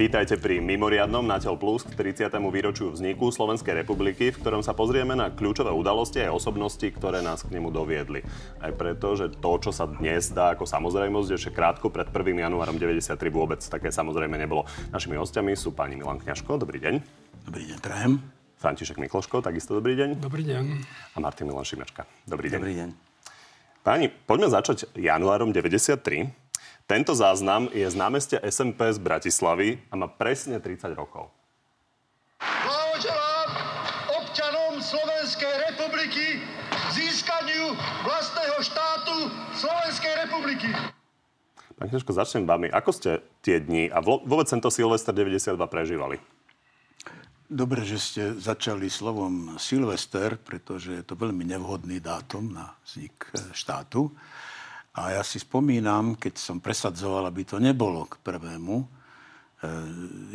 Vítajte pri mimoriadnom Nateľ Plus k 30. výročiu vzniku Slovenskej republiky, v ktorom sa pozrieme na kľúčové udalosti a osobnosti, ktoré nás k nemu doviedli. Aj preto, že to, čo sa dnes dá ako samozrejmosť, ešte krátko pred 1. januárom 93 vôbec také samozrejme nebolo. Našimi hostiami sú pani Milan Kňažko, dobrý deň. Dobrý deň, prajem. František Mikloško, takisto dobrý deň. Dobrý deň. A Martin Milan Šimečka. Dobrý deň. Dobrý deň. Páni, poďme začať januárom 93. Tento záznam je z námestia SMP z Bratislavy a má presne 30 rokov. Blahoželám občanom Slovenskej republiky získaniu vlastného štátu Slovenskej republiky. Pán Knežko, začnem vami. Ako ste tie dni a vôbec tento Silvester 92 prežívali? Dobre, že ste začali slovom Silvester, pretože je to veľmi nevhodný dátum na vznik e, štátu. A ja si spomínam, keď som presadzoval, aby to nebolo k prvému e,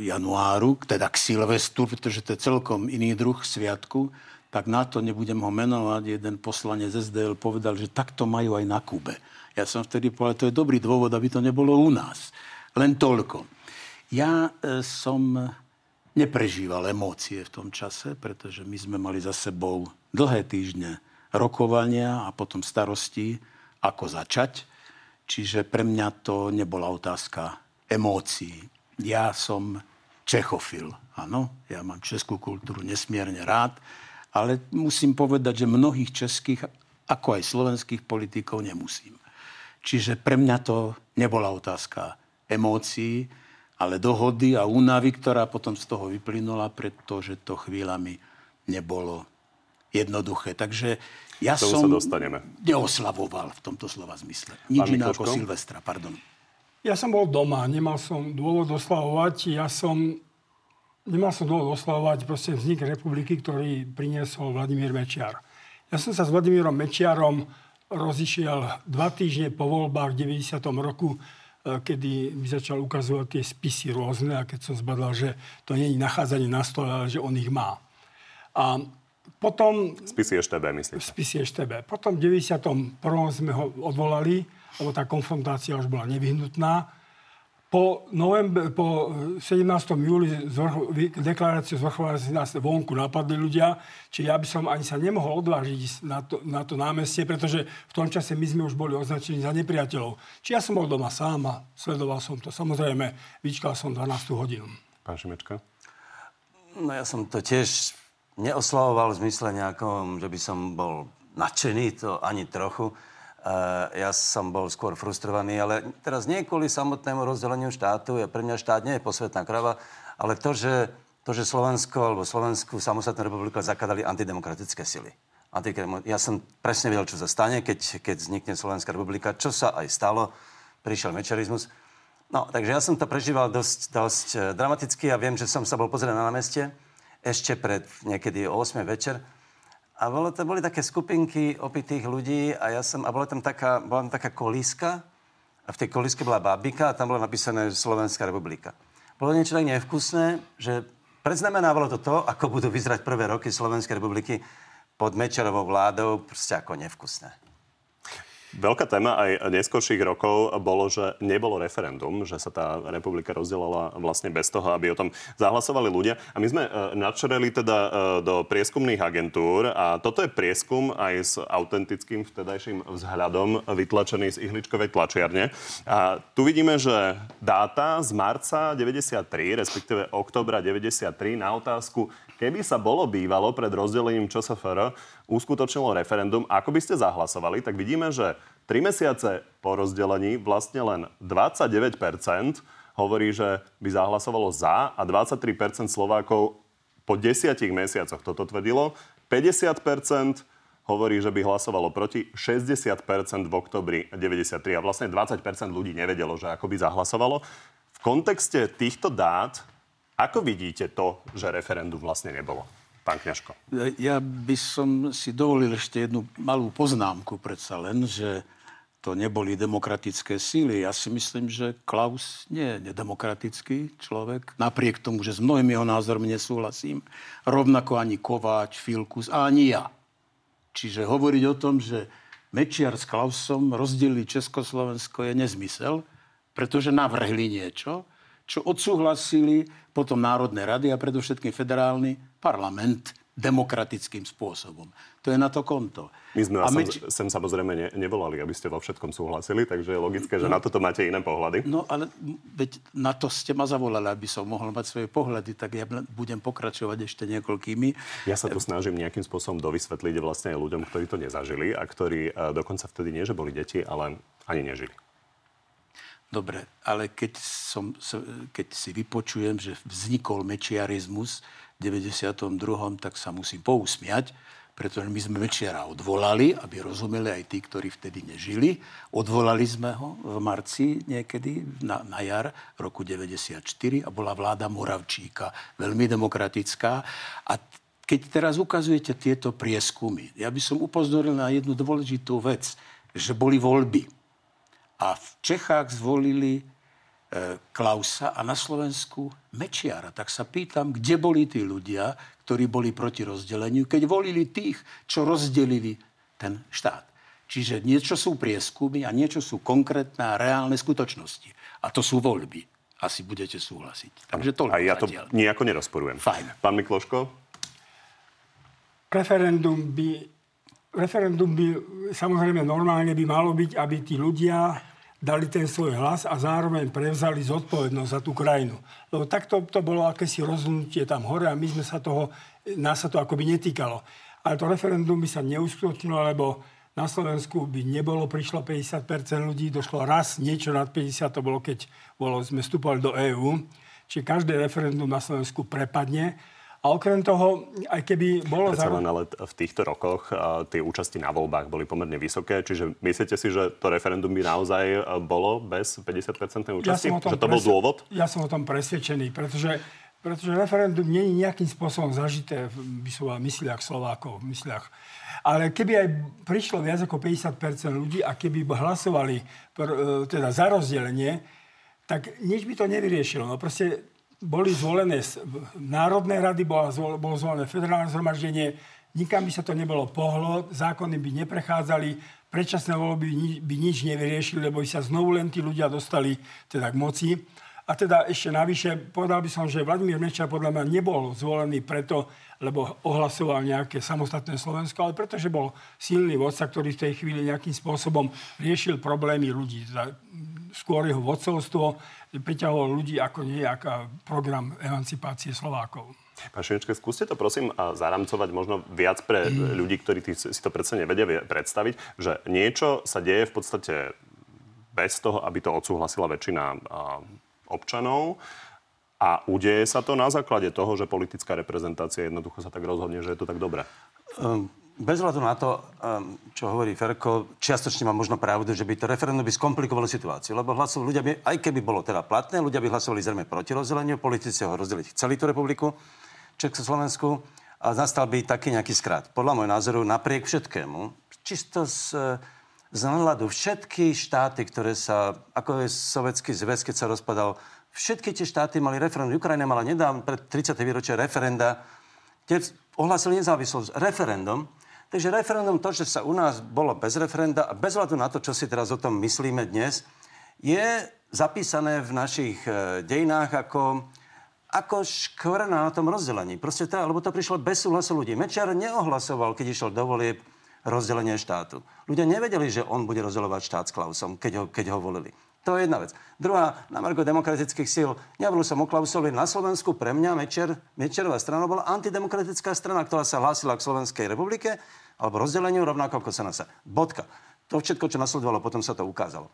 januáru, teda k Silvestru, pretože to je celkom iný druh sviatku, tak na to nebudem ho menovať. Jeden poslanec SDL povedal, že takto majú aj na Kube. Ja som vtedy povedal, to je dobrý dôvod, aby to nebolo u nás. Len toľko. Ja e, som neprežíval emócie v tom čase, pretože my sme mali za sebou dlhé týždne rokovania a potom starosti ako začať. Čiže pre mňa to nebola otázka emócií. Ja som Čechofil, áno, ja mám českú kultúru nesmierne rád, ale musím povedať, že mnohých českých, ako aj slovenských politikov nemusím. Čiže pre mňa to nebola otázka emócií, ale dohody a únavy, ktorá potom z toho vyplynula, pretože to chvíľami nebolo jednoduché. Takže ja som sa dostaneme. neoslavoval v tomto slova zmysle. Nič iné ako Silvestra, pardon. Ja som bol doma, nemal som dôvod oslavovať. Ja som nemal som dôvod oslavovať proste vznik republiky, ktorý priniesol Vladimír Mečiar. Ja som sa s Vladimírom Mečiarom rozišiel dva týždne po voľbách v 90. roku, e, kedy mi začal ukazovať tie spisy rôzne a keď som zbadal, že to nie je nachádzanie na stole, ale že on ich má. A potom... Spisy EŠTB, myslím. Spisy EŠTB. Potom v 91. sme ho odvolali, lebo tá konfrontácia už bola nevyhnutná. Po, november, po 17. júli zvrch, deklaráciu zvrchovanosti nás vonku napadli ľudia, čiže ja by som ani sa nemohol odvážiť na to, na to námestie, pretože v tom čase my sme už boli označení za nepriateľov. Či ja som bol doma sám a sledoval som to. Samozrejme, vyčkal som 12 hodinu. Pán Šimečka? No ja som to tiež neoslavoval v zmysle nejakom, že by som bol nadšený, to ani trochu. Uh, ja som bol skôr frustrovaný, ale teraz nie kvôli samotnému rozdeleniu štátu, ja, pre mňa štát nie je posvetná krava, ale to, že, to, že Slovensko alebo Slovenskú samostatnú republiku zakladali antidemokratické sily. Ja som presne vedel, čo sa stane, keď, keď vznikne Slovenská republika, čo sa aj stalo. Prišiel mečerizmus. No, takže ja som to prežíval dosť, dosť eh, dramaticky a viem, že som sa bol pozrieť na námestie ešte pred niekedy o 8 večer. A bolo to, boli také skupinky opitých ľudí a ja som, a bola tam taká, bola tam taká kolíska a v tej kolíske bola bábika a tam bolo napísané Slovenská republika. Bolo niečo tak nevkusné, že predznamenávalo to to, ako budú vyzerať prvé roky Slovenskej republiky pod Mečerovou vládou, proste ako nevkusné. Veľká téma aj neskôrších rokov bolo, že nebolo referendum, že sa tá republika rozdelala vlastne bez toho, aby o tom zahlasovali ľudia. A my sme e, načreli teda e, do prieskumných agentúr a toto je prieskum aj s autentickým vtedajším vzhľadom vytlačený z ihličkovej tlačiarne. A tu vidíme, že dáta z marca 93, respektíve oktobra 93 na otázku, keby sa bolo bývalo pred rozdelením ČSFR, uskutočnilo referendum, ako by ste zahlasovali, tak vidíme, že 3 mesiace po rozdelení vlastne len 29% hovorí, že by zahlasovalo za a 23% Slovákov po desiatich mesiacoch toto tvrdilo. 50% hovorí, že by hlasovalo proti, 60% v oktobri 93 a vlastne 20% ľudí nevedelo, že ako by zahlasovalo. V kontexte týchto dát, ako vidíte to, že referendum vlastne nebolo? Pán Kňažko. Ja by som si dovolil ešte jednu malú poznámku predsa len, že to neboli demokratické síly. Ja si myslím, že Klaus nie je nedemokratický človek, napriek tomu, že s mnohými jeho názormi nesúhlasím. Rovnako ani Kováč, Filkus a ani ja. Čiže hovoriť o tom, že Mečiar s Klausom rozdelili Československo je nezmysel, pretože navrhli niečo, čo odsúhlasili potom Národné rady a predovšetkým federálny parlament demokratickým spôsobom. To je na to konto. My sme vás meč... sem samozrejme ne, nevolali, aby ste vo všetkom súhlasili, takže je logické, že no, na toto máte iné pohľady. No ale veď na to ste ma zavolali, aby som mohol mať svoje pohľady, tak ja budem pokračovať ešte niekoľkými. Ja sa tu snažím nejakým spôsobom dovysvetliť vlastne aj ľuďom, ktorí to nezažili a ktorí dokonca vtedy nie, že boli deti, ale ani nežili. Dobre, ale keď, som, keď si vypočujem, že vznikol mečiarizmus, 92., tak sa musím pousmiať, pretože my sme Mečiara odvolali, aby rozumeli aj tí, ktorí vtedy nežili. Odvolali sme ho v marci niekedy, na, na jar roku 94 a bola vláda Moravčíka, veľmi demokratická. A keď teraz ukazujete tieto prieskumy, ja by som upozoril na jednu dôležitú vec, že boli voľby. A v Čechách zvolili E, Klausa a na Slovensku Mečiara. Tak sa pýtam, kde boli tí ľudia, ktorí boli proti rozdeleniu, keď volili tých, čo rozdelili ten štát. Čiže niečo sú prieskumy a niečo sú konkrétne a reálne skutočnosti. A to sú voľby. Asi budete súhlasiť. Takže toľko A ja to zatiaľ. nejako nerozporujem. Fajn. Pán Mikloško? Referendum by, referendum by samozrejme normálne by malo byť, aby tí ľudia dali ten svoj hlas a zároveň prevzali zodpovednosť za tú krajinu. Lebo takto to bolo akési rozhodnutie tam hore a my sme sa toho, nás sa to akoby netýkalo. Ale to referendum by sa neuskutočnilo, lebo na Slovensku by nebolo, prišlo 50% ľudí, došlo raz niečo nad 50, to bolo keď bolo, sme vstupovali do EÚ. Čiže každé referendum na Slovensku prepadne a okrem toho, aj keby bolo... Predsa len, ale v týchto rokoch uh, tie účasti na voľbách boli pomerne vysoké, čiže myslíte si, že to referendum by naozaj bolo bez 50% účasti? Ja že to bol dôvod? Ja som o tom presvedčený, pretože pretože referendum nie je nejakým spôsobom zažité v mysliach Slovákov, v mysliach. Ale keby aj prišlo viac ako 50% ľudí a keby hlasovali pr, e, teda za rozdelenie, tak nič by to nevyriešilo. No proste boli zvolené národné rady, bolo, zvolené federálne zhromaždenie, nikam by sa to nebolo pohlo, zákony by neprechádzali, predčasné voľby by, by nič nevyriešili, lebo by sa znovu len tí ľudia dostali teda k moci. A teda ešte navyše, povedal by som, že Vladimír Mečar podľa mňa nebol zvolený preto, lebo ohlasoval nejaké samostatné Slovensko, ale pretože bol silný vodca, ktorý v tej chvíli nejakým spôsobom riešil problémy ľudí. Teda skôr jeho vodcovstvo priťahoval ľudí ako nejaká program emancipácie Slovákov. Pán Šinečke, skúste to prosím zaramcovať možno viac pre ľudí, ktorí si to predsa nevedia predstaviť, že niečo sa deje v podstate bez toho, aby to odsúhlasila väčšina občanov. A udeje sa to na základe toho, že politická reprezentácia jednoducho sa tak rozhodne, že je to tak dobré? Um, bez hľadu na to, um, čo hovorí Ferko, čiastočne má možno pravdu, že by to referendum by skomplikovalo situáciu, lebo hlasov ľudia by, aj keby bolo teda platné, ľudia by hlasovali zrejme proti rozdeleniu, politici ho rozdeliť chceli tú republiku, Československu a nastal by taký nejaký skrat. Podľa môjho názoru, napriek všetkému, čisto z z náhľadu všetky štáty, ktoré sa, ako je Sovietský zväz, keď sa rozpadal, všetky tie štáty mali referendum. Ukrajina mala nedávno, pred 30. výročia referenda, kde ohlásili nezávislosť referendum. Takže referendum, to, že sa u nás bolo bez referenda a bez hľadu na to, čo si teraz o tom myslíme dnes, je zapísané v našich e, dejinách ako, ako škvrna na tom rozdelení. Proste to, lebo to prišlo bez súhlasu ľudí. Mečiar neohlasoval, keď išiel do volieb rozdelenie štátu. Ľudia nevedeli, že on bude rozdeľovať štát s Klausom, keď ho, keď ho volili. To je jedna vec. Druhá, na margo demokratických síl. Nehovoril som o Klausovi. Na Slovensku pre mňa Mečer, Mečerová strana bola antidemokratická strana, ktorá sa hlásila k Slovenskej republike alebo rozdeleniu rovnako ako sa nasa. Bodka. To všetko, čo nasledovalo, potom sa to ukázalo.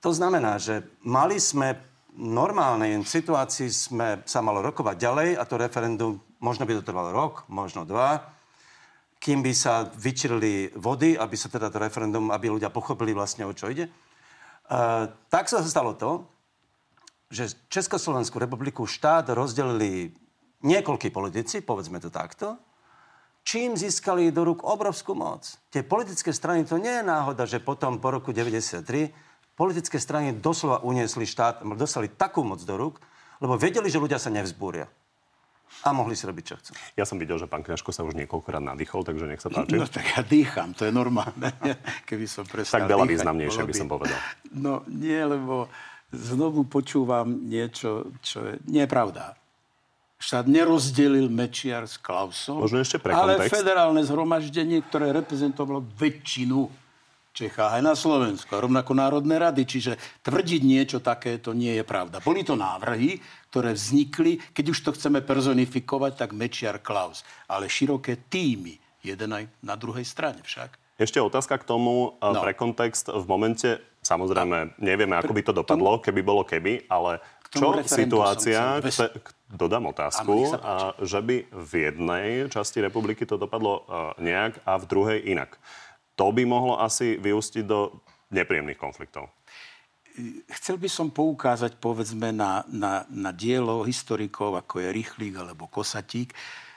To znamená, že mali sme normálnej situácii sme sa malo rokovať ďalej a to referendum možno by to trvalo rok, možno dva, kým by sa vyčirili vody, aby sa teda to referendum, aby ľudia pochopili vlastne, o čo ide. Uh, tak sa stalo to, že Československú republiku štát rozdelili niekoľkí politici, povedzme to takto, čím získali do rúk obrovskú moc. Tie politické strany, to nie je náhoda, že potom po roku 93 politické strany doslova uniesli štát, dostali takú moc do rúk, lebo vedeli, že ľudia sa nevzbúria a mohli si robiť, čo chcú. Ja som videl, že pán Kňažko sa už niekoľkokrát nadýchol, takže nech sa páči. No tak ja dýcham, to je normálne. Keby som prestal Tak veľa významnejšie by som povedal. No nie, lebo znovu počúvam niečo, čo je nepravda. Štát nerozdelil Mečiar s Klausom, Možno ešte pre ale kontext. federálne zhromaždenie, ktoré reprezentovalo väčšinu Čechách aj na Slovensku, rovnako Národné rady. Čiže tvrdiť niečo takéto nie je pravda. Boli to návrhy, ktoré vznikli, keď už to chceme personifikovať, tak Mečiar Klaus. Ale široké týmy, jeden aj na druhej strane však. Ešte otázka k tomu no. No. pre kontext. V momente, samozrejme, nevieme, ako by to dopadlo, keby bolo keby, ale čo situácia, bez- dodám otázku, a, že by v jednej časti republiky to dopadlo a, nejak a v druhej inak. To by mohlo asi vyústiť do nepríjemných konfliktov. Chcel by som poukázať, povedzme, na, na, na dielo historikov, ako je Rychlík alebo Kosatík.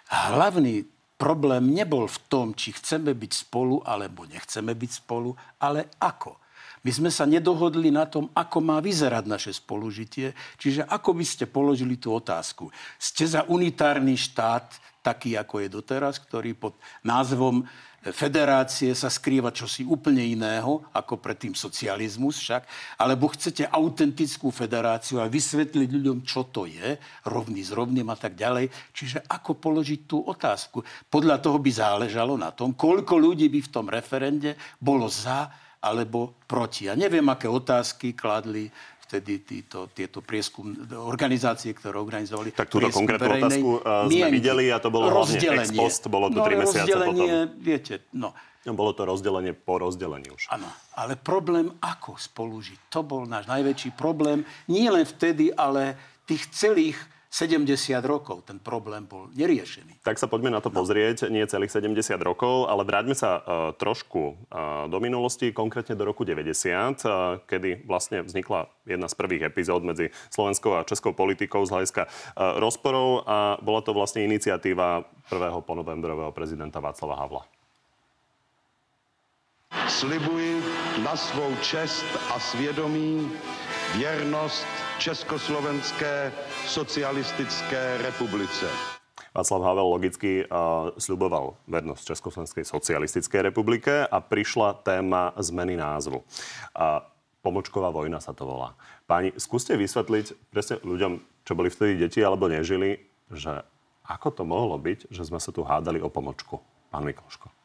Hlavný problém nebol v tom, či chceme byť spolu, alebo nechceme byť spolu, ale ako. My sme sa nedohodli na tom, ako má vyzerať naše spolužitie. Čiže ako by ste položili tú otázku? Ste za unitárny štát, taký ako je doteraz, ktorý pod názvom federácie sa skrýva čosi úplne iného, ako predtým socializmus však, alebo chcete autentickú federáciu a vysvetliť ľuďom, čo to je, rovný s rovným a tak ďalej. Čiže ako položiť tú otázku? Podľa toho by záležalo na tom, koľko ľudí by v tom referende bolo za alebo proti. Ja neviem, aké otázky kladli vtedy títo, tieto prieskum, organizácie, ktoré organizovali Tak túto konkrétnu otázku, uh, sme mienky. videli a to bolo hlavne ex Rozdelenie. post, bolo to no, tri ale mesiace rozdelenie, viete, no. No, bolo to rozdelenie po rozdelení už. Áno, ale problém, ako spolužiť, to bol náš najväčší problém. Nie len vtedy, ale tých celých 70 rokov ten problém bol neriešený. Tak sa poďme na to pozrieť, nie celých 70 rokov, ale vráťme sa uh, trošku uh, do minulosti, konkrétne do roku 90, uh, kedy vlastne vznikla jedna z prvých epizód medzi slovenskou a českou politikou z hľadiska uh, rozporov a bola to vlastne iniciatíva prvého ponovembrového prezidenta Václava Havla. Slibuji na svou čest a svědomí věrnost Československé socialistické republice. Václav Havel logicky uh, sľuboval vernosť Československej socialistickej republike a prišla téma zmeny názvu. Uh, pomočková vojna sa to volá. Páni, skúste vysvetliť presne ľuďom, čo boli vtedy deti alebo nežili, že ako to mohlo byť, že sme sa tu hádali o pomočku. Pán Mikloško.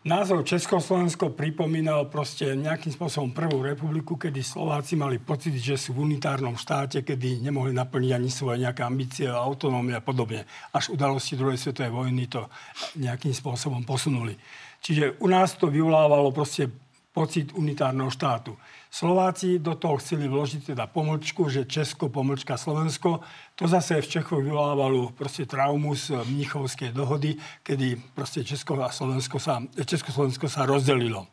Názov Československo pripomínal proste nejakým spôsobom prvú republiku, kedy Slováci mali pocit, že sú v unitárnom štáte, kedy nemohli naplniť ani svoje nejaké ambície, autonómie a podobne. Až udalosti druhej svetovej vojny to nejakým spôsobom posunuli. Čiže u nás to vyvolávalo proste pocit unitárneho štátu. Slováci do toho chceli vložiť teda pomlčku, že Česko, pomlčka Slovensko. To zase v Čechoch vyvolávalo proste traumu z Mnichovskej dohody, kedy proste Česko a Slovensko sa, Československo sa rozdelilo.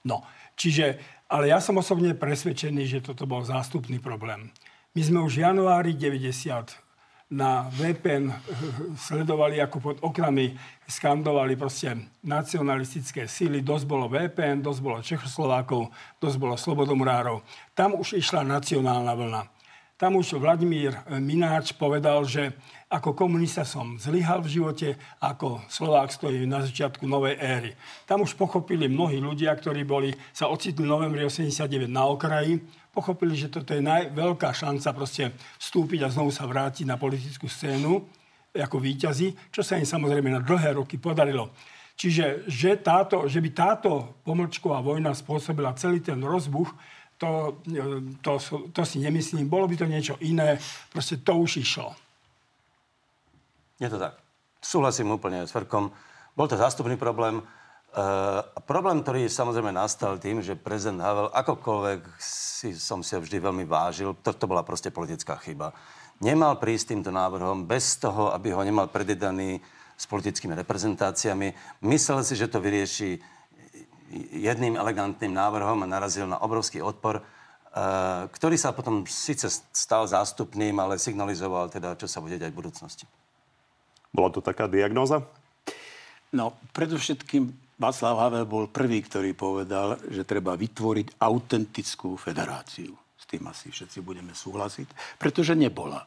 No, čiže, ale ja som osobne presvedčený, že toto bol zástupný problém. My sme už v januári 90 na VPN sledovali, ako pod oknami skandovali proste nacionalistické síly. Dosť bolo VPN, dosť bolo Čechoslovákov, dosť bolo Slobodomurárov. Tam už išla nacionálna vlna. Tam už Vladimír Mináč povedal, že ako komunista som zlyhal v živote, ako Slovák stojí na začiatku novej éry. Tam už pochopili mnohí ľudia, ktorí boli, sa ocitli v novembri 89 na okraji, pochopili, že toto je naj, veľká šanca proste vstúpiť a znovu sa vrátiť na politickú scénu ako víťazi, čo sa im samozrejme na dlhé roky podarilo. Čiže že, táto, že by táto pomlčková vojna spôsobila celý ten rozbuch, to, to, to si nemyslím. Bolo by to niečo iné, proste to už išlo. Je to tak. Súhlasím úplne s Ferkom. Bol to zástupný problém. Uh, problém, ktorý samozrejme nastal tým, že prezident Havel, akokoľvek si, som si ho vždy veľmi vážil, to, to bola proste politická chyba. Nemal prísť týmto návrhom bez toho, aby ho nemal predjedaný s politickými reprezentáciami. Myslel si, že to vyrieši jedným elegantným návrhom a narazil na obrovský odpor, uh, ktorý sa potom síce stal zástupným, ale signalizoval teda, čo sa bude dať v budúcnosti. Bola to taká diagnóza? No, predovšetkým Václav Havel bol prvý, ktorý povedal, že treba vytvoriť autentickú federáciu. S tým asi všetci budeme súhlasiť, pretože nebola.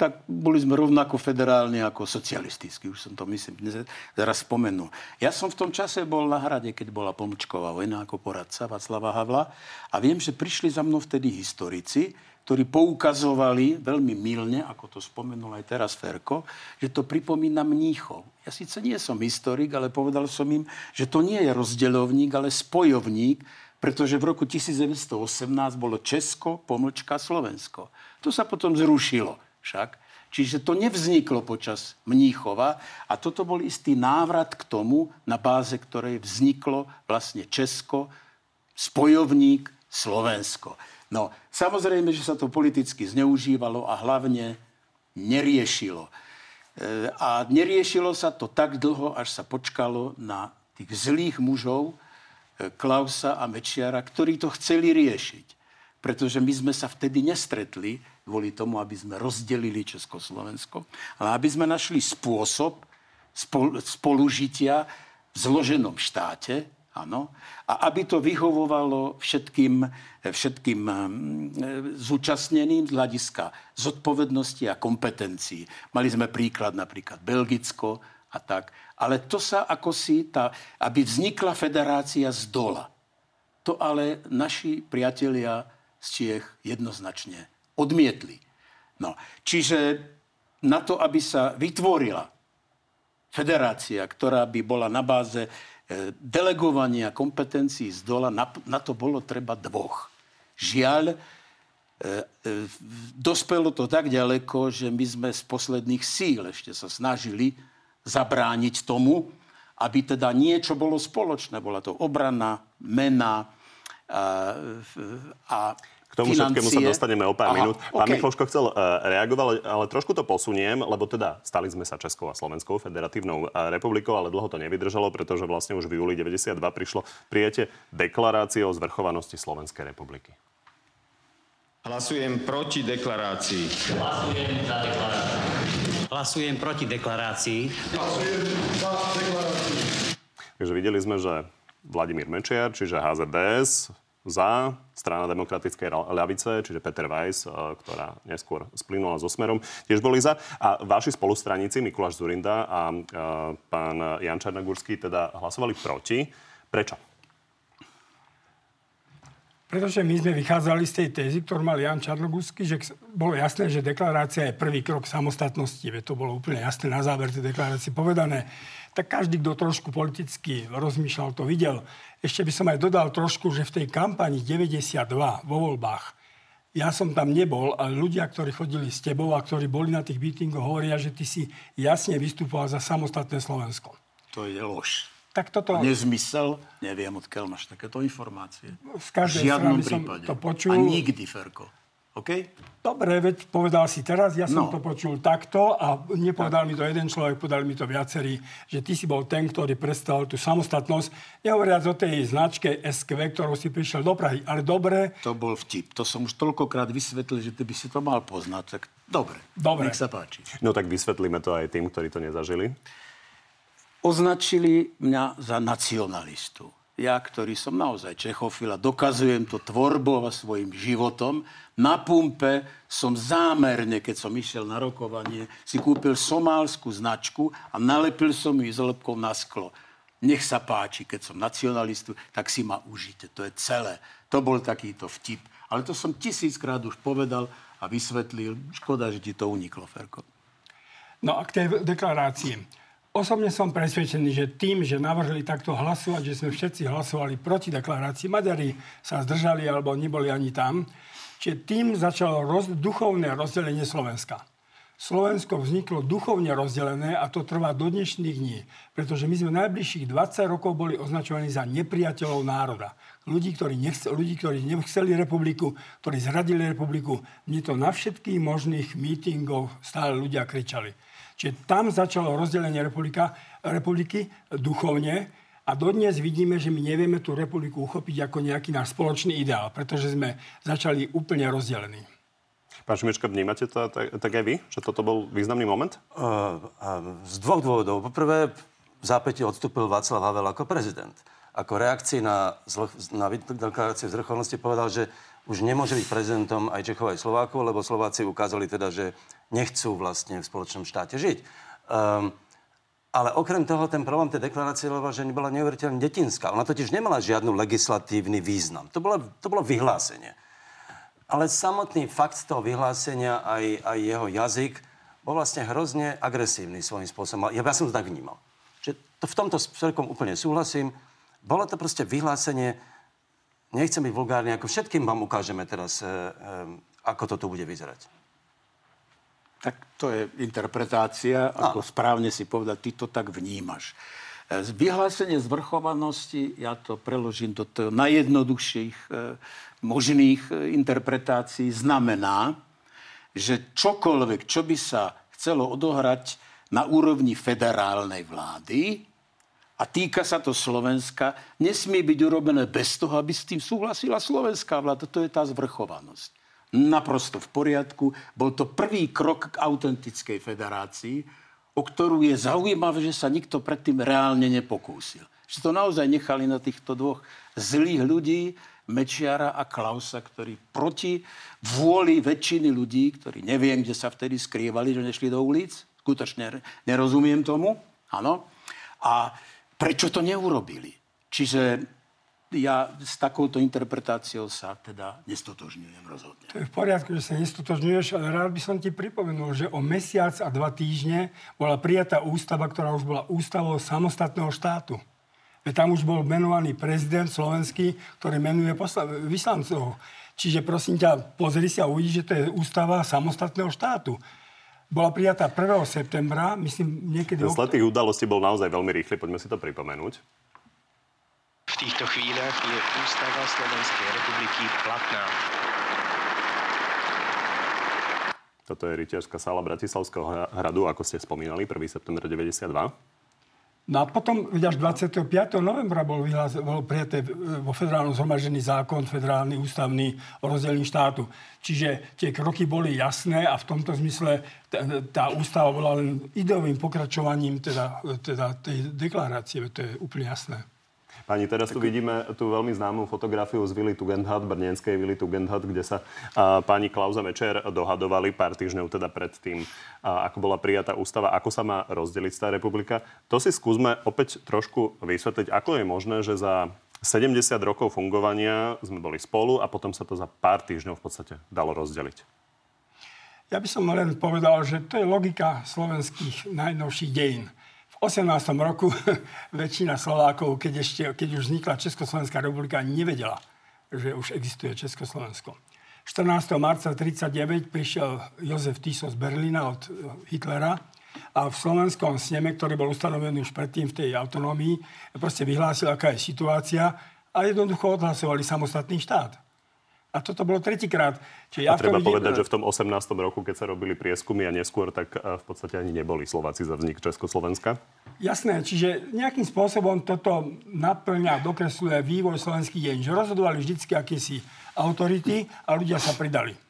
Tak boli sme rovnako federálni ako socialistickí. Už som to myslím dnes zaraz spomenul. Ja som v tom čase bol na hrade, keď bola pomlčková vojna ako poradca Václava Havla a viem, že prišli za mnou vtedy historici, ktorí poukazovali veľmi milne, ako to spomenul aj teraz Ferko, že to pripomína Mníchov. Ja síce nie som historik, ale povedal som im, že to nie je rozdeľovník, ale spojovník, pretože v roku 1918 bolo Česko, pomlčka Slovensko. To sa potom zrušilo však. Čiže to nevzniklo počas Mníchova a toto bol istý návrat k tomu, na báze ktorej vzniklo vlastne Česko, spojovník Slovensko. No, samozrejme, že sa to politicky zneužívalo a hlavne neriešilo. E, a neriešilo sa to tak dlho, až sa počkalo na tých zlých mužov, e, Klausa a Mečiara, ktorí to chceli riešiť. Pretože my sme sa vtedy nestretli kvôli tomu, aby sme rozdelili Československo, ale aby sme našli spôsob spolužitia v zloženom štáte, Áno. A aby to vyhovovalo všetkým, všetkým mm, zúčastneným z hľadiska zodpovednosti a kompetencií. Mali sme príklad napríklad Belgicko a tak. Ale to sa ako si, tá, aby vznikla federácia z dola. To ale naši priatelia z Čiech jednoznačne odmietli. No, čiže na to, aby sa vytvorila federácia, ktorá by bola na báze e, delegovania kompetencií z dola, na, to bolo treba dvoch. Žiaľ, e, e, dospelo to tak ďaleko, že my sme z posledných síl ešte sa snažili zabrániť tomu, aby teda niečo bolo spoločné. Bola to obrana, mena a, a k tomu financie. všetkému sa dostaneme o pár Aha, minút. Pán okay. Michloško chcel uh, reagovať, ale trošku to posuniem, lebo teda stali sme sa Českou a Slovenskou federatívnou uh, republikou, ale dlho to nevydržalo, pretože vlastne už v júli 92 prišlo prijete deklarácie o zvrchovanosti Slovenskej republiky. Hlasujem proti deklarácii. Hlasujem za deklaráciu. Hlasujem proti deklarácii. Hlasujem za deklaráciu. Takže videli sme, že Vladimír Mečiar, čiže HZDS, za, strana demokratickej ľavice, čiže Peter Weiss, e, ktorá neskôr splynula so Smerom, tiež boli za. A vaši spolustraníci, Mikuláš Zurinda a e, pán Jan Čarnagurský, teda hlasovali proti. Prečo? Pretože my sme vychádzali z tej tézy, ktorú mal Jan Čarnogórsky, že bolo jasné, že deklarácia je prvý krok samostatnosti. Veď to bolo úplne jasné na záver tej deklarácie povedané. Tak každý, kto trošku politicky rozmýšľal, to videl. Ešte by som aj dodal trošku, že v tej kampani 92 vo voľbách ja som tam nebol, ale ľudia, ktorí chodili s tebou a ktorí boli na tých mítingoch, hovoria, že ty si jasne vystupoval za samostatné Slovensko. To je lož. Tak toto... Nezmysel, neviem, odkiaľ máš takéto informácie. V žiadnom prípade. to počul. A nikdy, Ferko. OK? Dobre, veď povedal si teraz, ja som no. to počul takto a nepovedal tak. mi to jeden človek, povedali mi to viacerí, že ty si bol ten, ktorý predstavil tú samostatnosť. Nehovoriac o tej značke SKV, ktorou si prišiel do Prahy, ale dobre... To bol vtip. To som už toľkokrát vysvetlil, že ty by si to mal poznať. Tak dobre, dobre. nech sa páči. No tak vysvetlíme to aj tým, ktorí to nezažili. Označili mňa za nacionalistu ja, ktorý som naozaj Čechofil a dokazujem to tvorbou a svojim životom, na pumpe som zámerne, keď som išiel na rokovanie, si kúpil somálskú značku a nalepil som ju izolebkou na sklo. Nech sa páči, keď som nacionalistu, tak si ma užite. To je celé. To bol takýto vtip. Ale to som tisíckrát už povedal a vysvetlil. Škoda, že ti to uniklo, Ferko. No a k tej deklarácii. Osobne som presvedčený, že tým, že navrhli takto hlasovať, že sme všetci hlasovali proti deklarácii, Maďari sa zdržali alebo neboli ani tam, čiže tým začalo roz, duchovné rozdelenie Slovenska. Slovensko vzniklo duchovne rozdelené a to trvá do dnešných dní, pretože my sme najbližších 20 rokov boli označovaní za nepriateľov národa. Ľudí, ktorí, nechce, ľudí, ktorí nechceli republiku, ktorí zradili republiku. Mne to na všetkých možných mítingoch stále ľudia kričali. Čiže tam začalo rozdelenie republika, republiky duchovne a dodnes vidíme, že my nevieme tú republiku uchopiť ako nejaký náš spoločný ideál, pretože sme začali úplne rozdelení. Pán Šimečka, vnímate to tak, tak aj vy, že toto bol významný moment? Uh, uh, z dvoch dôvodov. Poprvé, v zápäti odstúpil Václav Havel ako prezident. ako reakcii na, zlo, na deklaráciu zvrchovanosti povedal, že už nemôže byť prezidentom aj Čechov, aj Slovákov, lebo Slováci ukázali teda, že nechcú vlastne v spoločnom štáte žiť. Um, ale okrem toho, ten problém tej deklarácie že bola neuveriteľne detinská. Ona totiž nemala žiadny legislatívny význam. To bolo, to bolo vyhlásenie. Ale samotný fakt toho vyhlásenia, aj, aj jeho jazyk, bol vlastne hrozne agresívny svojím spôsobom. Ja, ja som to tak vnímal. Že to v tomto celkom úplne súhlasím. Bolo to proste vyhlásenie, nechcem byť vulgárny, ako všetkým vám ukážeme teraz, e, e, ako to tu bude vyzerať. Tak to je interpretácia, ako správne si povedať, ty to tak vnímaš. E, vyhlásenie zvrchovanosti, ja to preložím do toho najjednoduchších e, možných e, interpretácií, znamená, že čokoľvek, čo by sa chcelo odohrať na úrovni federálnej vlády, a týka sa to Slovenska, nesmie byť urobené bez toho, aby s tým súhlasila slovenská vláda. To je tá zvrchovanosť naprosto v poriadku. Bol to prvý krok k autentickej federácii, o ktorú je zaujímavé, že sa nikto predtým reálne nepokúsil. Že to naozaj nechali na týchto dvoch zlých ľudí, Mečiara a Klausa, ktorí proti vôli väčšiny ľudí, ktorí neviem, kde sa vtedy skrývali, že nešli do ulic, skutočne nerozumiem tomu, áno. A prečo to neurobili? Čiže ja s takouto interpretáciou sa teda nestotožňujem rozhodne. To je v poriadku, že sa nestotožňuješ, ale rád by som ti pripomenul, že o mesiac a dva týždne bola prijatá ústava, ktorá už bola ústavou samostatného štátu. Veď tam už bol menovaný prezident slovenský, ktorý menuje posla- vyslancov. Čiže prosím ťa, pozri si a uvidíš, že to je ústava samostatného štátu bola prijatá 1. septembra, myslím niekedy... Ten sled tých udalostí bol naozaj veľmi rýchly, poďme si to pripomenúť. V týchto chvíľach je Ústava Slovenskej republiky platná. Toto je rytierská sála Bratislavského hradu, ako ste spomínali, 1. september 92. No a potom, až 25. novembra bol, vyhlás, bol prijaté vo federálnom zhromaždený zákon, federálny ústavný o rozdelení štátu. Čiže tie kroky boli jasné a v tomto zmysle tá, tá ústava bola len ideovým pokračovaním teda, teda tej deklarácie, to je úplne jasné. Pani, teraz tu vidíme tú veľmi známú fotografiu z Vily Tugendhat, brnenskej Vily Tugendhat, kde sa a, pani Klauza Mečer dohadovali pár týždňov teda pred tým, a, ako bola prijatá ústava, ako sa má rozdeliť tá republika. To si skúsme opäť trošku vysvetliť, ako je možné, že za 70 rokov fungovania sme boli spolu a potom sa to za pár týždňov v podstate dalo rozdeliť. Ja by som len povedal, že to je logika slovenských najnovších dejín 18. roku väčšina Slovákov, keď, ešte, keď už vznikla Československá republika, nevedela, že už existuje Československo. 14. marca 1939 prišiel Jozef Tiso z Berlína od eh, Hitlera a v slovenskom sneme, ktorý bol ustanovený už predtým v tej autonómii, proste vyhlásil, aká je situácia a jednoducho odhlasovali samostatný štát. A toto bolo tretíkrát. Čiže ja a treba vidím... povedať, že v tom 18. roku, keď sa robili prieskumy a neskôr, tak eh, v podstate ani neboli Slováci za vznik Československa. Jasné, čiže nejakým spôsobom toto naplňa, dokresluje vývoj slovenských deň, že rozhodovali vždycky akési autority a ľudia sa pridali.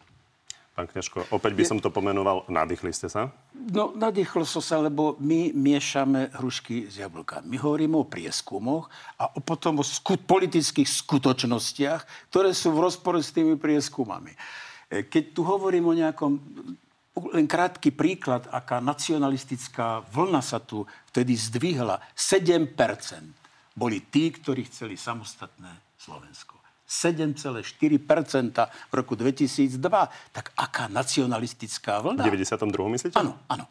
Pán Kňažko, opäť by som to pomenoval, nadýchli ste sa? No, nadýchlo som sa, lebo my miešame hrušky s jablkami. My hovoríme o prieskumoch a o potom o sku- politických skutočnostiach, ktoré sú v rozpore s tými prieskumami. E, keď tu hovorím o nejakom len krátky príklad, aká nacionalistická vlna sa tu vtedy zdvihla. 7% boli tí, ktorí chceli samostatné Slovensko. 7,4% v roku 2002. Tak aká nacionalistická vlna? V 92. myslíte? Áno, áno.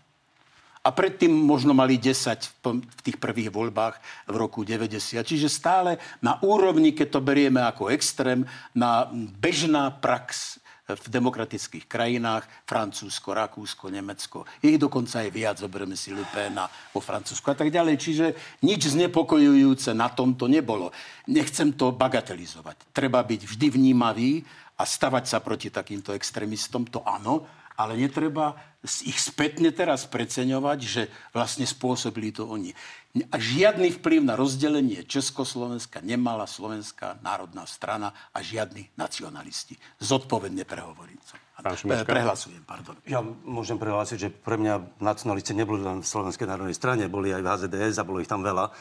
A predtým možno mali 10 v tých prvých voľbách v roku 90. Čiže stále na úrovni, keď to berieme ako extrém, na bežná prax v demokratických krajinách, Francúzsko, Rakúsko, Nemecko. Ich dokonca aj viac, zoberieme si Lupéna vo Francúzsku a tak ďalej. Čiže nič znepokojujúce na tomto nebolo. Nechcem to bagatelizovať. Treba byť vždy vnímavý a stavať sa proti takýmto extrémistom, to áno, ale netreba ich spätne teraz preceňovať, že vlastne spôsobili to oni. A žiadny vplyv na rozdelenie Československa nemala Slovenská národná strana a žiadni nacionalisti. Zodpovedne prehovorím. Prehlasujem, pardon. Ja môžem prehlásiť, že pre mňa nacionalisti neboli len v Slovenskej národnej strane, boli aj v HZDS a bolo ich tam veľa.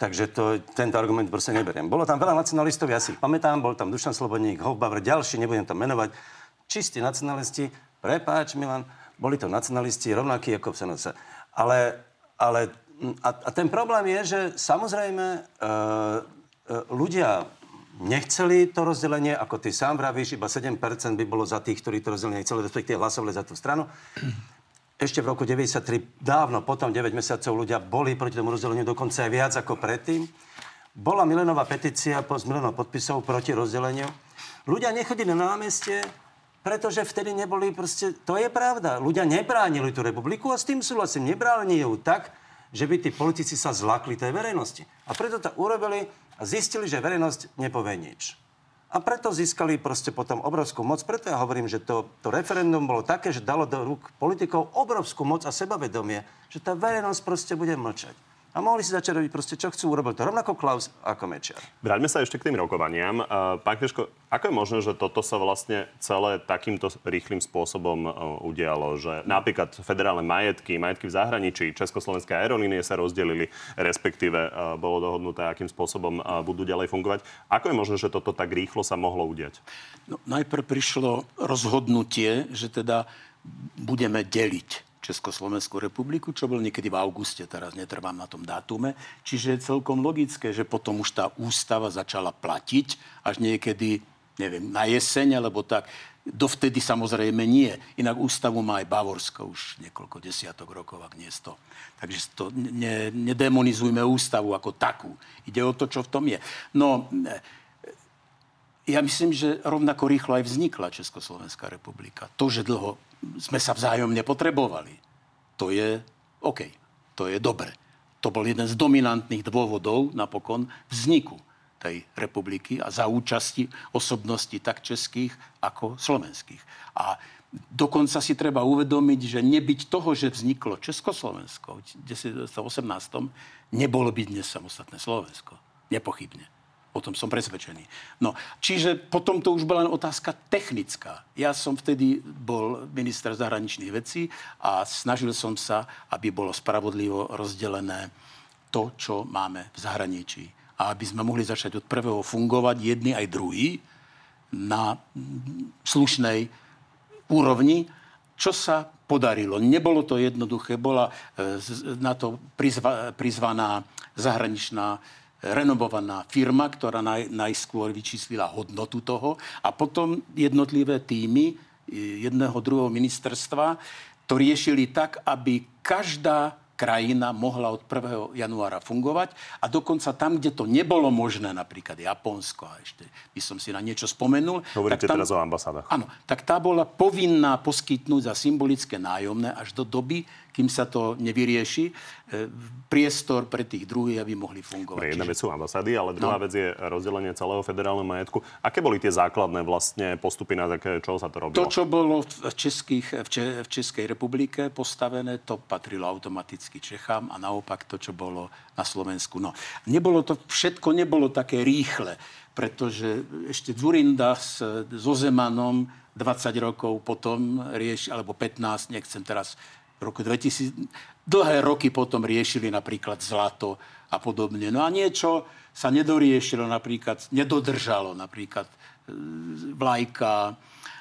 Takže to, tento argument proste neberiem. Bolo tam veľa nacionalistov, ja si ich pamätám, bol tam Dušan Slobodník, Hofbauer, ďalší, nebudem tam menovať. Čistí nacionalisti, prepáč Milan, boli to nacionalisti rovnakí ako v SNS. Ale, ale a, a ten problém je, že samozrejme e, e, ľudia nechceli to rozdelenie, ako ty sám vravíš, iba 7% by bolo za tých, ktorí to rozdelenie nechceli, respektíve hlasovali za tú stranu. Ešte v roku 93, dávno potom, 9 mesiacov, ľudia boli proti tomu rozdeleniu dokonca aj viac ako predtým. Bola milenová petícia s milenou podpisov proti rozdeleniu. Ľudia nechodili na námestie, pretože vtedy neboli proste... To je pravda. Ľudia nebránili tú republiku a s tým súhlasím. Nebránili ju tak, že by tí politici sa zlakli tej verejnosti. A preto to urobili a zistili, že verejnosť nepovie nič. A preto získali proste potom obrovskú moc. Preto ja hovorím, že to, to referendum bolo také, že dalo do rúk politikov obrovskú moc a sebavedomie, že tá verejnosť proste bude mlčať a mohli si začať robiť proste, čo chcú urobiť. To rovnako Klaus ako Mečiar. Vráťme sa ešte k tým rokovaniam. Pán Kneško, ako je možné, že toto sa vlastne celé takýmto rýchlým spôsobom e, udialo? Že napríklad federálne majetky, majetky v zahraničí, Československé aerolínie sa rozdelili, respektíve e, bolo dohodnuté, akým spôsobom e, budú ďalej fungovať. Ako je možné, že toto tak rýchlo sa mohlo udiať? No, najprv prišlo rozhodnutie, že teda budeme deliť Československú republiku, čo bol niekedy v auguste, teraz netrvám na tom dátume. Čiže je celkom logické, že potom už tá ústava začala platiť až niekedy, neviem, na jeseň alebo tak. Dovtedy samozrejme nie. Inak ústavu má aj Bavorsko už niekoľko desiatok rokov, ak nie sto. Takže to ne, nedemonizujme ústavu ako takú. Ide o to, čo v tom je. No, ja myslím, že rovnako rýchlo aj vznikla Československá republika. To, že dlho sme sa vzájomne potrebovali. To je OK. To je dobre. To bol jeden z dominantných dôvodov napokon vzniku tej republiky a za účasti osobností tak českých ako slovenských. A dokonca si treba uvedomiť, že nebyť toho, že vzniklo Československo v 1918, nebolo by dnes samostatné Slovensko. Nepochybne. O tom som presvedčený. No, čiže potom to už bola len otázka technická. Ja som vtedy bol minister zahraničných vecí a snažil som sa, aby bolo spravodlivo rozdelené to, čo máme v zahraničí. A aby sme mohli začať od prvého fungovať jedni aj druhý na slušnej úrovni, čo sa podarilo. Nebolo to jednoduché, bola e, na to prizva, prizvaná zahraničná renovovaná firma, ktorá naj, najskôr vyčíslila hodnotu toho a potom jednotlivé týmy jedného druhého ministerstva to riešili tak, aby každá krajina mohla od 1. januára fungovať a dokonca tam, kde to nebolo možné, napríklad Japonsko, a ešte by som si na niečo spomenul. Hovoríte tam, teraz o ambasádach. Áno, tak tá bola povinná poskytnúť za symbolické nájomné až do doby, kým sa to nevyrieši, e, priestor pre tých druhých, aby mohli fungovať. Pre jedna vec sú ambasády, ale druhá no. vec je rozdelenie celého federálneho majetku. Aké boli tie základné vlastne postupy, na také, čo sa to robilo? To, čo bolo v, českých, v, Če, v Českej republike postavené, to patrilo automaticky Čechám a naopak to, čo bolo na Slovensku. No, nebolo to, všetko nebolo také rýchle, pretože ešte Zurinda s, so Zemanom 20 rokov potom rieši, alebo 15, nechcem teraz roku 2000, dlhé roky potom riešili napríklad zlato a podobne. No a niečo sa nedoriešilo, napríklad nedodržalo, napríklad e, vlajka,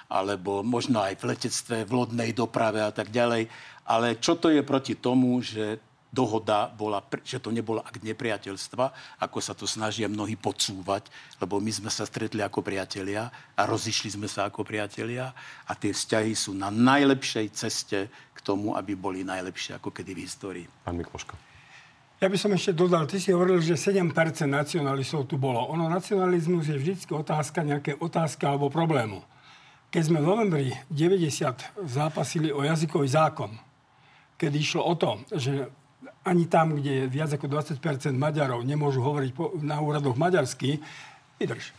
alebo možno aj v letectve, v lodnej doprave a tak ďalej. Ale čo to je proti tomu, že dohoda bola, že to nebolo akt nepriateľstva, ako sa to snažia mnohí podsúvať, lebo my sme sa stretli ako priatelia a rozišli sme sa ako priatelia a tie vzťahy sú na najlepšej ceste k tomu, aby boli najlepšie ako kedy v histórii. Pán Mikloško. Ja by som ešte dodal, ty si hovoril, že 7% nacionalistov tu bolo. Ono, nacionalizmus je vždy otázka nejaké otázky alebo problému. Keď sme v novembri 90 zápasili o jazykový zákon, keď išlo o to, že ani tam, kde viac ako 20 Maďarov nemôžu hovoriť po, na úradoch maďarsky, vydrž.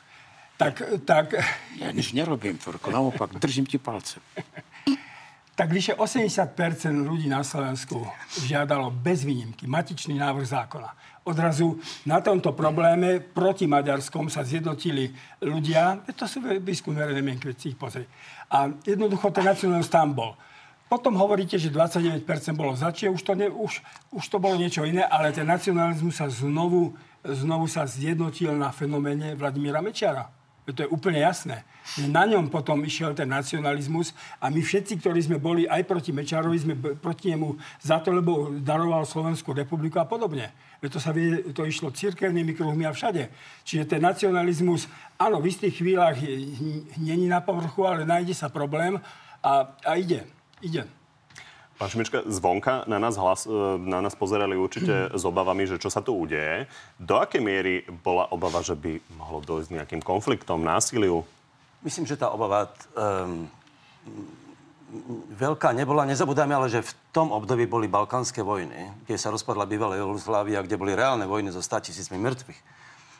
Tak, tak... Ja nič nerobím, Torko, naopak, držím ti palce. tak vyše 80 ľudí na Slovensku žiadalo bez výnimky matičný návrh zákona. Odrazu na tomto probléme proti Maďarskom sa zjednotili ľudia, to sú výskum verejné mienky, si ich pozri. A jednoducho ten nacionalizmus tam bol. Potom hovoríte, že 29% bolo za, čiže už to, ne, už, už to bolo niečo iné, ale ten nacionalizmus sa znovu, znovu sa zjednotil na fenoméne Vladimíra Mečiara. To je úplne jasné. Na ňom potom išiel ten nacionalizmus a my všetci, ktorí sme boli aj proti Mečarovi, sme proti nemu za to, lebo daroval Slovenskú republiku a podobne. To sa vie, to išlo církevnými kruhmi a všade. Čiže ten nacionalizmus, áno, v istých chvíľach není na povrchu, ale nájde sa problém a, a ide. Ide. Pán Šimička, zvonka na nás, hlas, e, na nás pozerali určite s obavami, že čo sa tu udeje. Do akej miery bola obava, že by mohlo dojsť nejakým konfliktom, násiliu? Myslím, že tá obava um, veľká nebola. Nezabúdajme ale, že v tom období boli balkánske vojny, kde sa rozpadla bývalá Jugoslávia, kde boli reálne vojny so 100 tisícmi mŕtvych.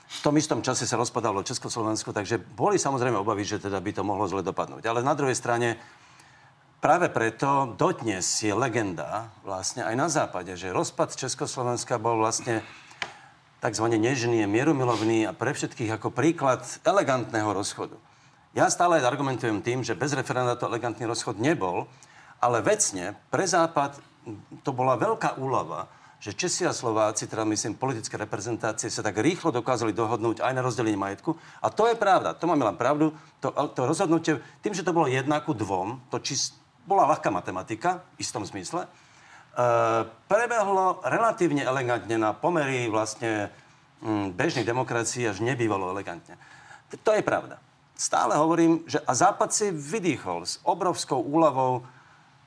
V tom istom čase sa rozpadalo Československo, takže boli samozrejme obavy, že teda by to mohlo zle dopadnúť. Ale na druhej strane Práve preto dodnes je legenda vlastne aj na západe, že rozpad Československa bol vlastne tzv. nežný, mierumilovný a pre všetkých ako príklad elegantného rozchodu. Ja stále argumentujem tým, že bez referenda to elegantný rozchod nebol, ale vecne pre Západ to bola veľká úlava, že Česi a Slováci, teda myslím politické reprezentácie, sa tak rýchlo dokázali dohodnúť aj na rozdelení majetku. A to je pravda, to máme len pravdu. To, to rozhodnutie, tým, že to bolo jedna ku dvom, to či, bola ľahká matematika, v istom zmysle, e, prebehlo relatívne elegantne na pomery vlastne mm, bežných demokracií až nebývalo elegantne. To je pravda. Stále hovorím, že a Západ si vydýchol s obrovskou úľavou.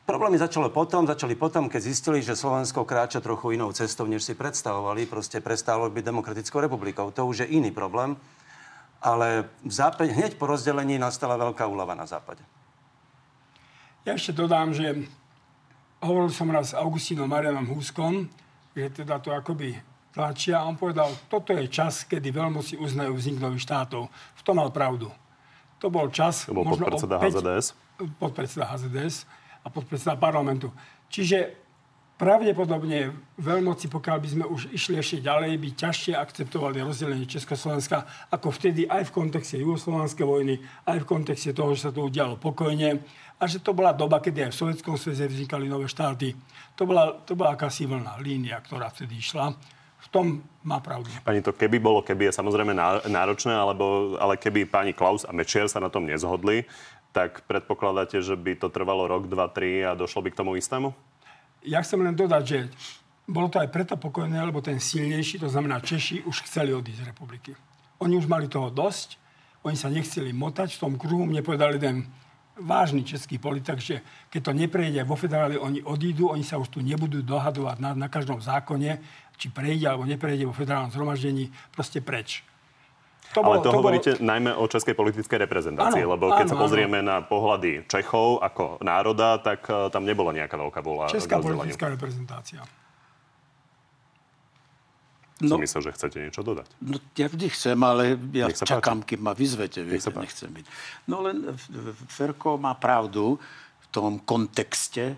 Problémy začali potom, začali potom, keď zistili, že Slovensko kráča trochu inou cestou, než si predstavovali. Proste prestálo byť demokratickou republikou. To už je iný problém. Ale v západe, hneď po rozdelení nastala veľká úlava na západe. Ja ešte dodám, že hovoril som raz s Augustínom Marianom Húskom, že teda to akoby tlačia a on povedal, toto je čas, kedy veľmoci uznajú vznik nových štátov. V tom mal pravdu. To bol čas... To bol podpredseda HZDS? Podpredseda HZDS a podpredseda parlamentu. Čiže pravdepodobne veľmoci, pokiaľ by sme už išli ešte ďalej, by ťažšie akceptovali rozdelenie Československa, ako vtedy aj v kontexte Jugoslovanskej vojny, aj v kontexte toho, že sa to udialo pokojne a že to bola doba, kedy aj v Sovjetskom sveze vznikali nové štáty. To bola, to bola akási vlná línia, ktorá vtedy išla. V tom má pravdu. Pani, to keby bolo, keby je samozrejme náročné, alebo, ale keby pani Klaus a Mečier sa na tom nezhodli, tak predpokladáte, že by to trvalo rok, dva, tri a došlo by k tomu istému? Ja chcem len dodať, že bolo to aj preto pokojné, lebo ten silnejší, to znamená Češi, už chceli odísť z republiky. Oni už mali toho dosť, oni sa nechceli motať v tom kruhu. Mne povedal jeden vážny český politik, že keď to neprejde vo federále, oni odídu, oni sa už tu nebudú dohadovať na, na každom zákone, či prejde alebo neprejde vo federálnom zhromaždení, proste preč. To Ale bolo, to, to hovoríte bolo... najmä o českej politickej reprezentácii, ano, lebo keď ano, sa pozrieme ano. na pohľady Čechov ako národa, tak uh, tam nebola nejaká veľká vôľa. Česká politická reprezentácia. No, som myslel, že chcete niečo dodať. No, ja vždy chcem, ale ja čakám, kým ma vyzvete. Viete, nechcem byť. No len Ferko má pravdu v tom kontexte,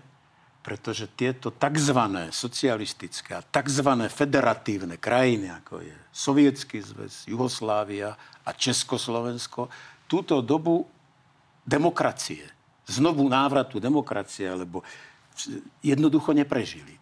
pretože tieto tzv. socialistické a tzv. federatívne krajiny, ako je Sovietský zväz, Jugoslávia a Československo, túto dobu demokracie, znovu návratu demokracie, lebo jednoducho neprežili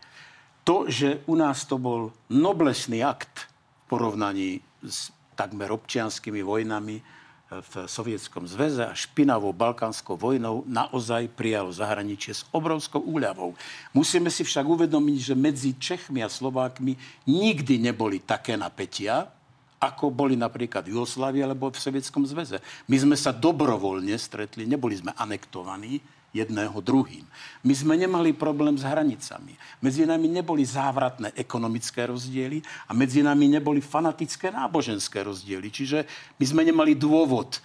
to, že u nás to bol noblesný akt v porovnaní s takmer občianskými vojnami v Sovietskom zväze a špinavou balkánskou vojnou naozaj prijalo zahraničie s obrovskou úľavou. Musíme si však uvedomiť, že medzi Čechmi a Slovákmi nikdy neboli také napätia, ako boli napríklad v Jugoslávii alebo v Sovietskom zväze. My sme sa dobrovoľne stretli, neboli sme anektovaní, jedného druhým. My sme nemali problém s hranicami. Medzi nami neboli závratné ekonomické rozdiely a medzi nami neboli fanatické náboženské rozdiely. Čiže my sme nemali dôvod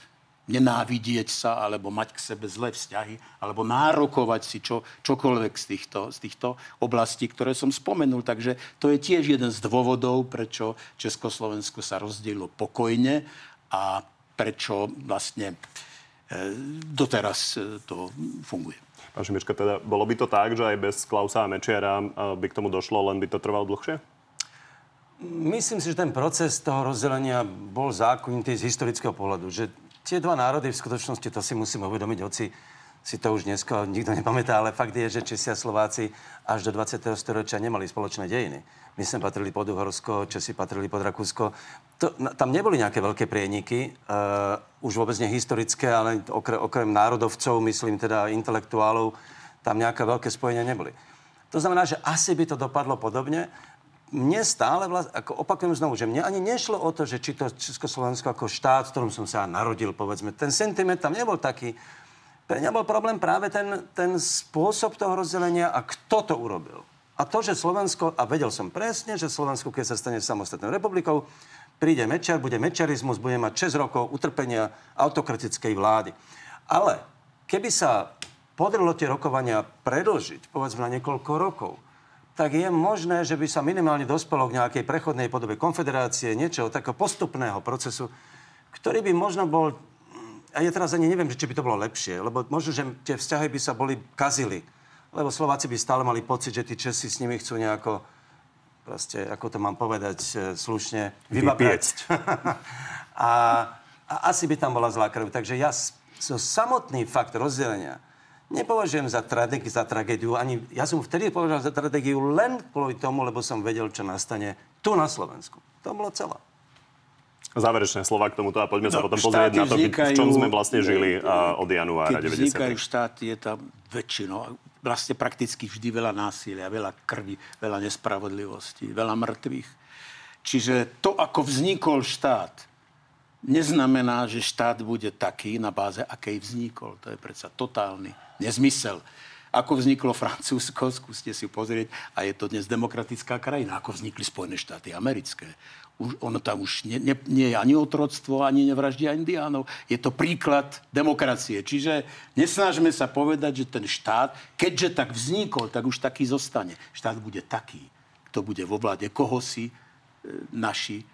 nenávidieť sa, alebo mať k sebe zlé vzťahy, alebo nárokovať si čo, čokoľvek z týchto, z týchto oblastí, ktoré som spomenul. Takže to je tiež jeden z dôvodov, prečo Československo sa rozdielilo pokojne a prečo vlastne doteraz e, to funguje. Pán Šimička, teda bolo by to tak, že aj bez Klausa a Mečiara e, by k tomu došlo, len by to trvalo dlhšie? Myslím si, že ten proces toho rozdelenia bol zákonitý z historického pohľadu. Že tie dva národy v skutočnosti, to si musím uvedomiť, hoci si to už dneska nikto nepamätá, ale fakt je, že Česi a Slováci až do 20. storočia nemali spoločné dejiny. My sme patrili pod Uhorsko, Česi patrili pod Rakúsko. To, tam neboli nejaké veľké prieniky, uh, už vôbec nie historické, ale okrem, okrem národovcov, myslím teda intelektuálov, tam nejaké veľké spojenia neboli. To znamená, že asi by to dopadlo podobne. Mne stále, vlast, ako opakujem znovu, že mne ani nešlo o to, že či to Československo ako štát, v ktorom som sa narodil, povedzme, ten sentiment tam nebol taký. Pre mňa bol problém práve ten, ten spôsob toho rozdelenia a kto to urobil. A to, že Slovensko, a vedel som presne, že Slovensko, keď sa stane samostatnou republikou, príde Mečiar, bude mečarizmus, bude mať 6 rokov utrpenia autokratickej vlády. Ale keby sa podarilo tie rokovania predlžiť, povedzme na niekoľko rokov, tak je možné, že by sa minimálne dospelo k nejakej prechodnej podobe konfederácie, niečoho takého postupného procesu, ktorý by možno bol, a ja teraz ani neviem, či by to bolo lepšie, lebo možno, že tie vzťahy by sa boli kazili lebo Slováci by stále mali pocit, že tí Česi s nimi chcú nejako, proste, ako to mám povedať e, slušne, vybapiecť. a, a asi by tam bola zlá krv. Takže ja so samotný fakt rozdelenia nepovažujem za, tragédiu, za tragédiu. Ani, ja som vtedy považoval za tragédiu len kvôli tomu, lebo som vedel, čo nastane tu na Slovensku. To bolo celé. Záverečné slova k tomuto a poďme no, sa potom pozrieť na to, vznikajú, v čom sme vlastne žili uh, od januára 90. Keď vznikajú štáty, je tam väčšinou, vlastne prakticky vždy veľa násilia, veľa krvi, veľa nespravodlivosti, veľa mŕtvych. Čiže to, ako vznikol štát, neznamená, že štát bude taký na báze, akej vznikol. To je predsa totálny nezmysel. Ako vzniklo Francúzsko, skúste si pozrieť, a je to dnes demokratická krajina, ako vznikli Spojené štáty americké už, ono tam už nie, nie, nie je ani otroctvo, ani nevraždia indiánov. Je to príklad demokracie. Čiže nesnažme sa povedať, že ten štát, keďže tak vznikol, tak už taký zostane. Štát bude taký, kto bude vo vláde, koho si e, naši e,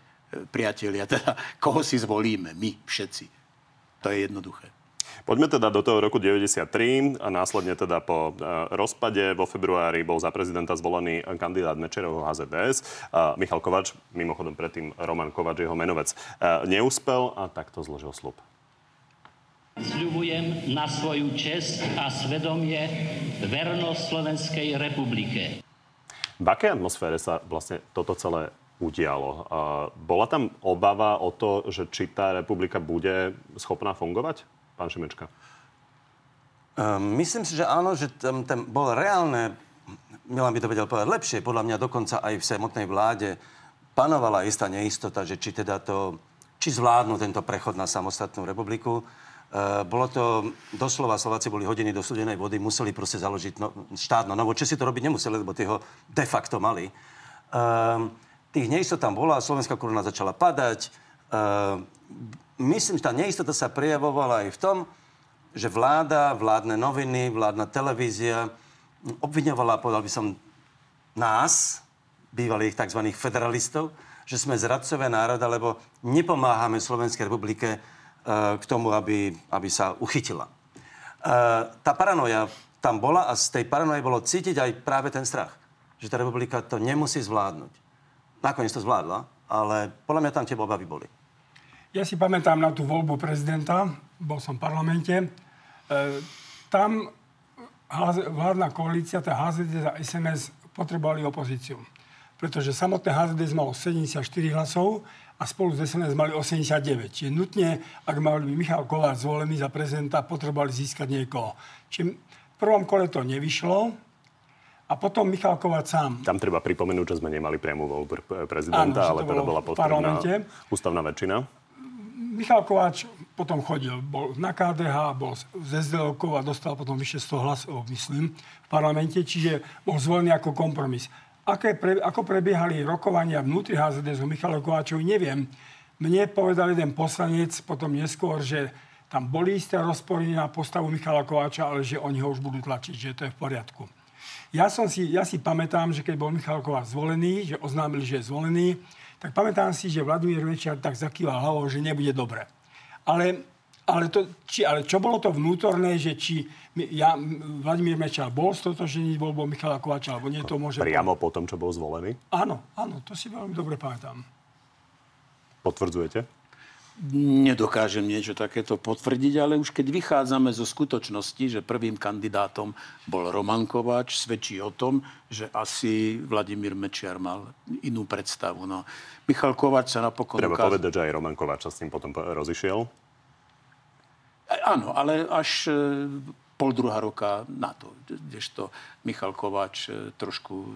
priatelia, teda koho si zvolíme, my všetci. To je jednoduché. Poďme teda do toho roku 93 a následne teda po e, rozpade vo februári bol za prezidenta zvolený kandidát Mečerovho HZDS. Michal Kovač, mimochodom predtým Roman Kovač, jeho menovec, e, neúspel a takto zložil slub. Sľubujem na svoju čest a svedomie vernosť Slovenskej republike. V akej atmosfére sa vlastne toto celé udialo? Bola tam obava o to, že či tá republika bude schopná fungovať? Pán Šimečka? Um, myslím si, že áno, že tam, tam bolo reálne, Milan by to vedel povedať lepšie, podľa mňa dokonca aj v samotnej vláde panovala istá neistota, že či teda to, či zvládnu tento prechod na samostatnú republiku. Uh, bolo to, doslova Slováci boli hodení do studenej vody, museli proste založiť no, štát no novo. Česi to robiť nemuseli, lebo tie ho de facto mali. Uh, tých neistot tam bola, slovenská koruna začala padať. Myslím, že tá neistota sa prejavovala aj v tom, že vláda, vládne noviny, vládna televízia obviňovala, povedal by som, nás, bývalých tzv. federalistov, že sme zradcové národa, lebo nepomáhame Slovenskej republike uh, k tomu, aby, aby sa uchytila. Uh, tá paranoja tam bola a z tej paranoje bolo cítiť aj práve ten strach, že tá republika to nemusí zvládnuť. Nakoniec to zvládla, ale podľa mňa tam tie obavy boli. Ja si pamätám na tú voľbu prezidenta, bol som v parlamente. E, tam vládna koalícia, tá HZD a SNS, potrebovali opozíciu. Pretože samotné HZD malo 74 hlasov a spolu s SNS mali 89. Čiže nutne, ak mal by Michal Kováč zvolený za prezidenta, potrebovali získať niekoho. Čiže v prvom kole to nevyšlo, a potom Michal Kováč sám. Tam treba pripomenúť, že sme nemali priamu voľbu prezidenta, Áno, ale teda bola potrebná ústavná väčšina. Michal Kováč potom chodil, bol na KDH, bol z sdl a dostal potom vyše 100 hlasov, myslím, v parlamente, čiže bol zvolený ako kompromis. Aké pre, ako prebiehali rokovania vnútri HZD s Michalom Kováčovi, neviem. Mne povedal jeden poslanec potom neskôr, že tam boli isté rozpory na postavu Michala Kováča, ale že oni ho už budú tlačiť, že to je v poriadku. Ja, som si, ja si pamätám, že keď bol Michal Kováč zvolený, že oznámili, že je zvolený, tak pamätám si, že Vladimír Mečiar tak zakýval hlavou, že nebude dobre. Ale, ale, to, či, ale čo bolo to vnútorné, že či ja, Vladimír Mečiar bol stotožený voľbou Michala Kovača, alebo nie to môže... Priamo po tom, čo bol zvolený? Áno, áno, to si veľmi dobre pamätám. Potvrdzujete? Nedokážem niečo takéto potvrdiť, ale už keď vychádzame zo skutočnosti, že prvým kandidátom bol Roman Kováč, svedčí o tom, že asi Vladimír Mečiar mal inú predstavu. No, Michal Kováč sa napokon... Treba ukázal... povedať, že aj Roman Kováč sa s ním potom rozišiel. Áno, ale až pol druhá roka na to. Kdežto Michal Kováč e, trošku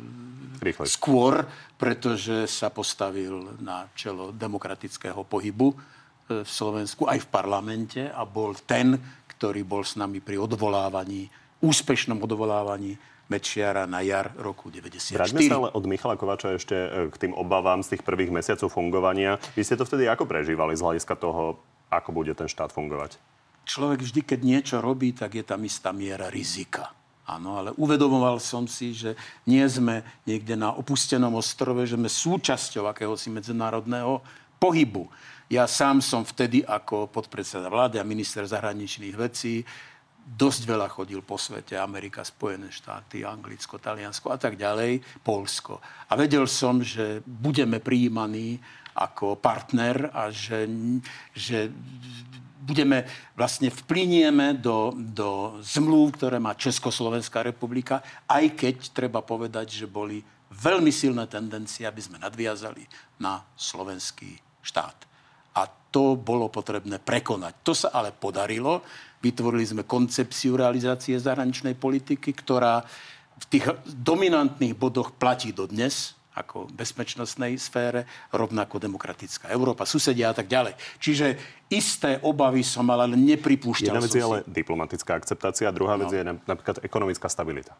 Rýchlej. skôr, pretože sa postavil na čelo demokratického pohybu e, v Slovensku, aj v parlamente a bol ten, ktorý bol s nami pri odvolávaní, úspešnom odvolávaní Mečiara na jar roku 94. Vráťme sa ale od Michala Kovača ešte e, k tým obavám z tých prvých mesiacov fungovania. Vy ste to vtedy ako prežívali z hľadiska toho, ako bude ten štát fungovať? človek vždy, keď niečo robí, tak je tam istá miera rizika. Áno, ale uvedomoval som si, že nie sme niekde na opustenom ostrove, že sme súčasťou akéhosi medzinárodného pohybu. Ja sám som vtedy ako podpredseda vlády a minister zahraničných vecí dosť veľa chodil po svete, Amerika, Spojené štáty, Anglicko, Taliansko a tak ďalej, Polsko. A vedel som, že budeme prijímaní ako partner a že, že budeme, vlastne vplinieme do, do zmluv, ktoré má Československá republika, aj keď treba povedať, že boli veľmi silné tendencie, aby sme nadviazali na slovenský štát. A to bolo potrebné prekonať. To sa ale podarilo. Vytvorili sme koncepciu realizácie zahraničnej politiky, ktorá v tých dominantných bodoch platí dodnes ako bezpečnostnej sfére, rovnako demokratická Európa, susedia a tak ďalej. Čiže isté obavy som mal, ale nepripúšťal Jedna vec je ale diplomatická akceptácia, druhá no. vec je napríklad ekonomická stabilita.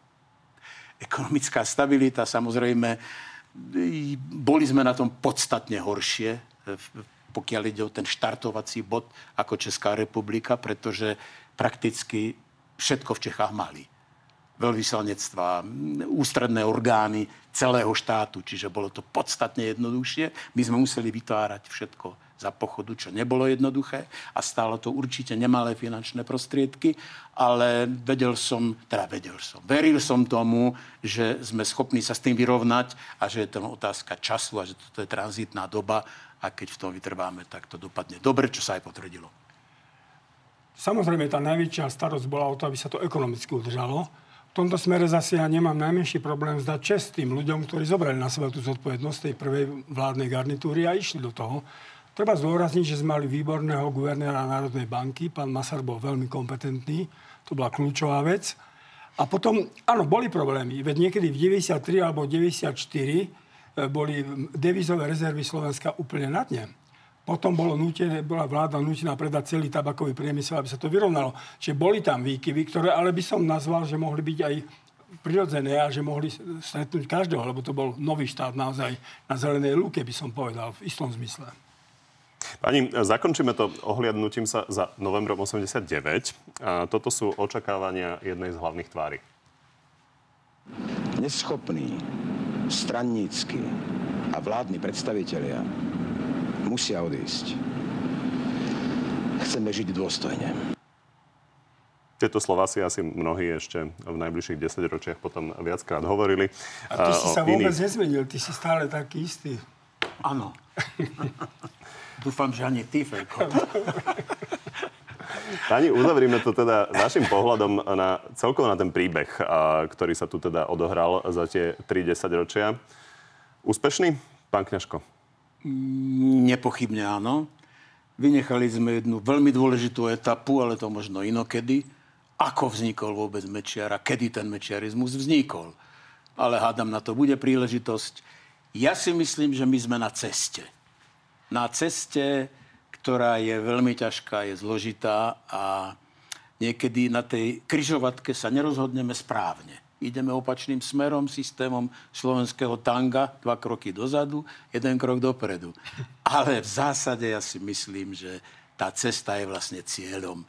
Ekonomická stabilita, samozrejme, boli sme na tom podstatne horšie, pokiaľ ide o ten štartovací bod ako Česká republika, pretože prakticky všetko v Čechách mali veľvyslanectva, ústredné orgány celého štátu, čiže bolo to podstatne jednoduchšie. My sme museli vytvárať všetko za pochodu, čo nebolo jednoduché a stálo to určite nemalé finančné prostriedky, ale vedel som, teda vedel som, veril som tomu, že sme schopní sa s tým vyrovnať a že je to otázka času a že toto je tranzitná doba a keď v tom vytrváme, tak to dopadne dobre, čo sa aj potvrdilo. Samozrejme, tá najväčšia starosť bola o to, aby sa to ekonomicky udržalo v tomto smere zase ja nemám najmenší problém zdať čest tým ľuďom, ktorí zobrali na seba tú zodpovednosť tej prvej vládnej garnitúry a išli do toho. Treba zdôrazniť, že sme mali výborného guvernéra Národnej banky. Pán Masar bol veľmi kompetentný. To bola kľúčová vec. A potom, áno, boli problémy. Veď niekedy v 93 alebo 94 e, boli devizové rezervy Slovenska úplne na dne. Potom bolo nutené, bola vláda nutená predať celý tabakový priemysel, aby sa to vyrovnalo. Čiže boli tam výkyvy, ktoré ale by som nazval, že mohli byť aj prirodzené a že mohli stretnúť každého, lebo to bol nový štát naozaj na zelenej lúke, by som povedal, v istom zmysle. Pani, zakončíme to ohliadnutím sa za novembrom 89. A toto sú očakávania jednej z hlavných tvári. Neschopný, strannícky a vládni predstavitelia musia odísť. Chceme žiť dôstojne. Tieto slova si asi mnohí ešte v najbližších desaťročiach potom viackrát hovorili. A ty si sa vôbec iných... nezmenil, ty si stále taký istý. Áno. Dúfam, že ani ty, Fejko. Pani, uzavrime to teda našim pohľadom na, celkovo na ten príbeh, ktorý sa tu teda odohral za tie 3 ročia. Úspešný, pán Kňažko? Nepochybne áno. Vynechali sme jednu veľmi dôležitú etapu, ale to možno inokedy. Ako vznikol vôbec Mečiar a kedy ten mečiarizmus vznikol. Ale hádam, na to bude príležitosť. Ja si myslím, že my sme na ceste. Na ceste, ktorá je veľmi ťažká, je zložitá a niekedy na tej kryžovatke sa nerozhodneme správne ideme opačným smerom, systémom slovenského tanga, dva kroky dozadu, jeden krok dopredu. Ale v zásade ja si myslím, že tá cesta je vlastne cieľom.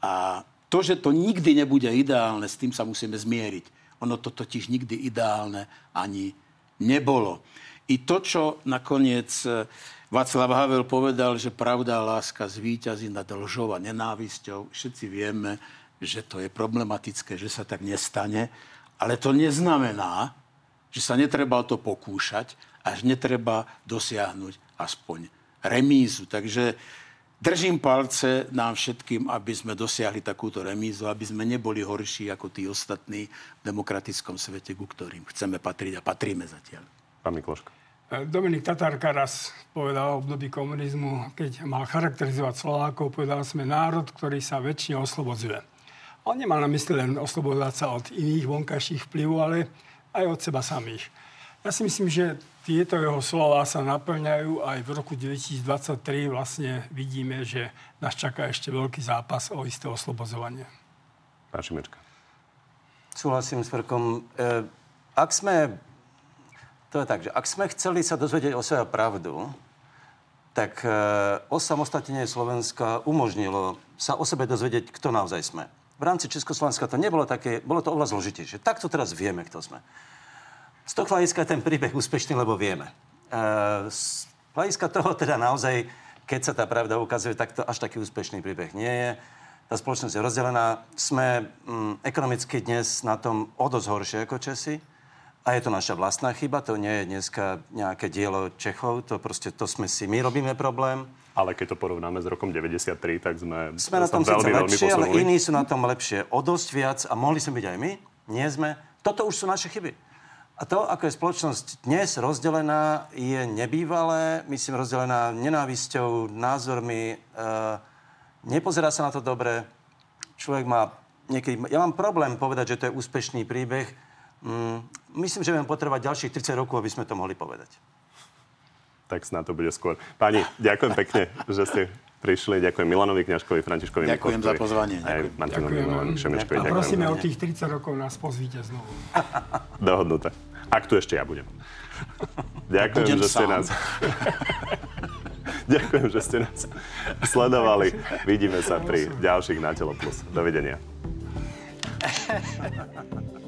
A to, že to nikdy nebude ideálne, s tým sa musíme zmieriť. Ono to totiž nikdy ideálne ani nebolo. I to, čo nakoniec Václav Havel povedal, že pravda a láska zvíťazí nad lžou a nenávisťou, všetci vieme, že to je problematické, že sa tak nestane. Ale to neznamená, že sa netreba to pokúšať, až netreba dosiahnuť aspoň remízu. Takže Držím palce nám všetkým, aby sme dosiahli takúto remízu, aby sme neboli horší ako tí ostatní v demokratickom svete, ku ktorým chceme patriť a patríme zatiaľ. Pán Mikloško. Dominik Tatárka raz povedal v období komunizmu, keď mal charakterizovať Slovákov, povedal sme národ, ktorý sa väčšine oslobodzuje. On nemal na mysli len oslobodovať sa od iných vonkajších vplyvov, ale aj od seba samých. Ja si myslím, že tieto jeho slova sa naplňajú aj v roku 2023. Vlastne vidíme, že nás čaká ešte veľký zápas o isté oslobodzovanie. Pán Šimečka. Súhlasím s Frkom. E, ak sme to je tak, že ak sme chceli sa dozvedieť o sebe pravdu, tak e, osamostatnenie Slovenska umožnilo sa o sebe dozvedieť, kto naozaj sme. V rámci Československa to nebolo také, bolo to oveľa zložitejšie. Takto teraz vieme, kto sme. Z toho hľadiska je ten príbeh úspešný, lebo vieme. E, z hľadiska toho teda naozaj, keď sa tá pravda ukazuje, tak to až taký úspešný príbeh nie je. Tá spoločnosť je rozdelená. Sme mm, ekonomicky dnes na tom o dosť horšie ako Česi. A je to naša vlastná chyba, to nie je dneska nejaké dielo Čechov, to proste to sme si, my robíme problém. Ale keď to porovnáme s rokom 93, tak sme... Sme na tom síce lepšie, ale iní sú na tom lepšie o dosť viac a mohli sme byť aj my, nie sme. Toto už sú naše chyby. A to, ako je spoločnosť dnes rozdelená, je nebývalé, myslím, rozdelená nenávisťou, názormi, e, nepozerá sa na to dobre. Človek má niekedy... Ja mám problém povedať, že to je úspešný príbeh, Mm, myslím, že budeme potrebovať ďalších 30 rokov, aby sme to mohli povedať. Tak snad to bude skôr. Pani, ďakujem pekne, že ste prišli. Ďakujem Milanovi Kňažkovi, Františkovi Ďakujem za pozvanie. Aj Martinovi Milanovi Šemečkovi. A prosíme o tých 30 rokov nás pozvíte znovu. Dohodnuté. Ak tu ešte ja budem. Ďakujem, budem že ste sám. nás... Ďakujem, že ste nás sledovali. Vidíme sa pri ďalších Na Telo Plus. Dovidenia.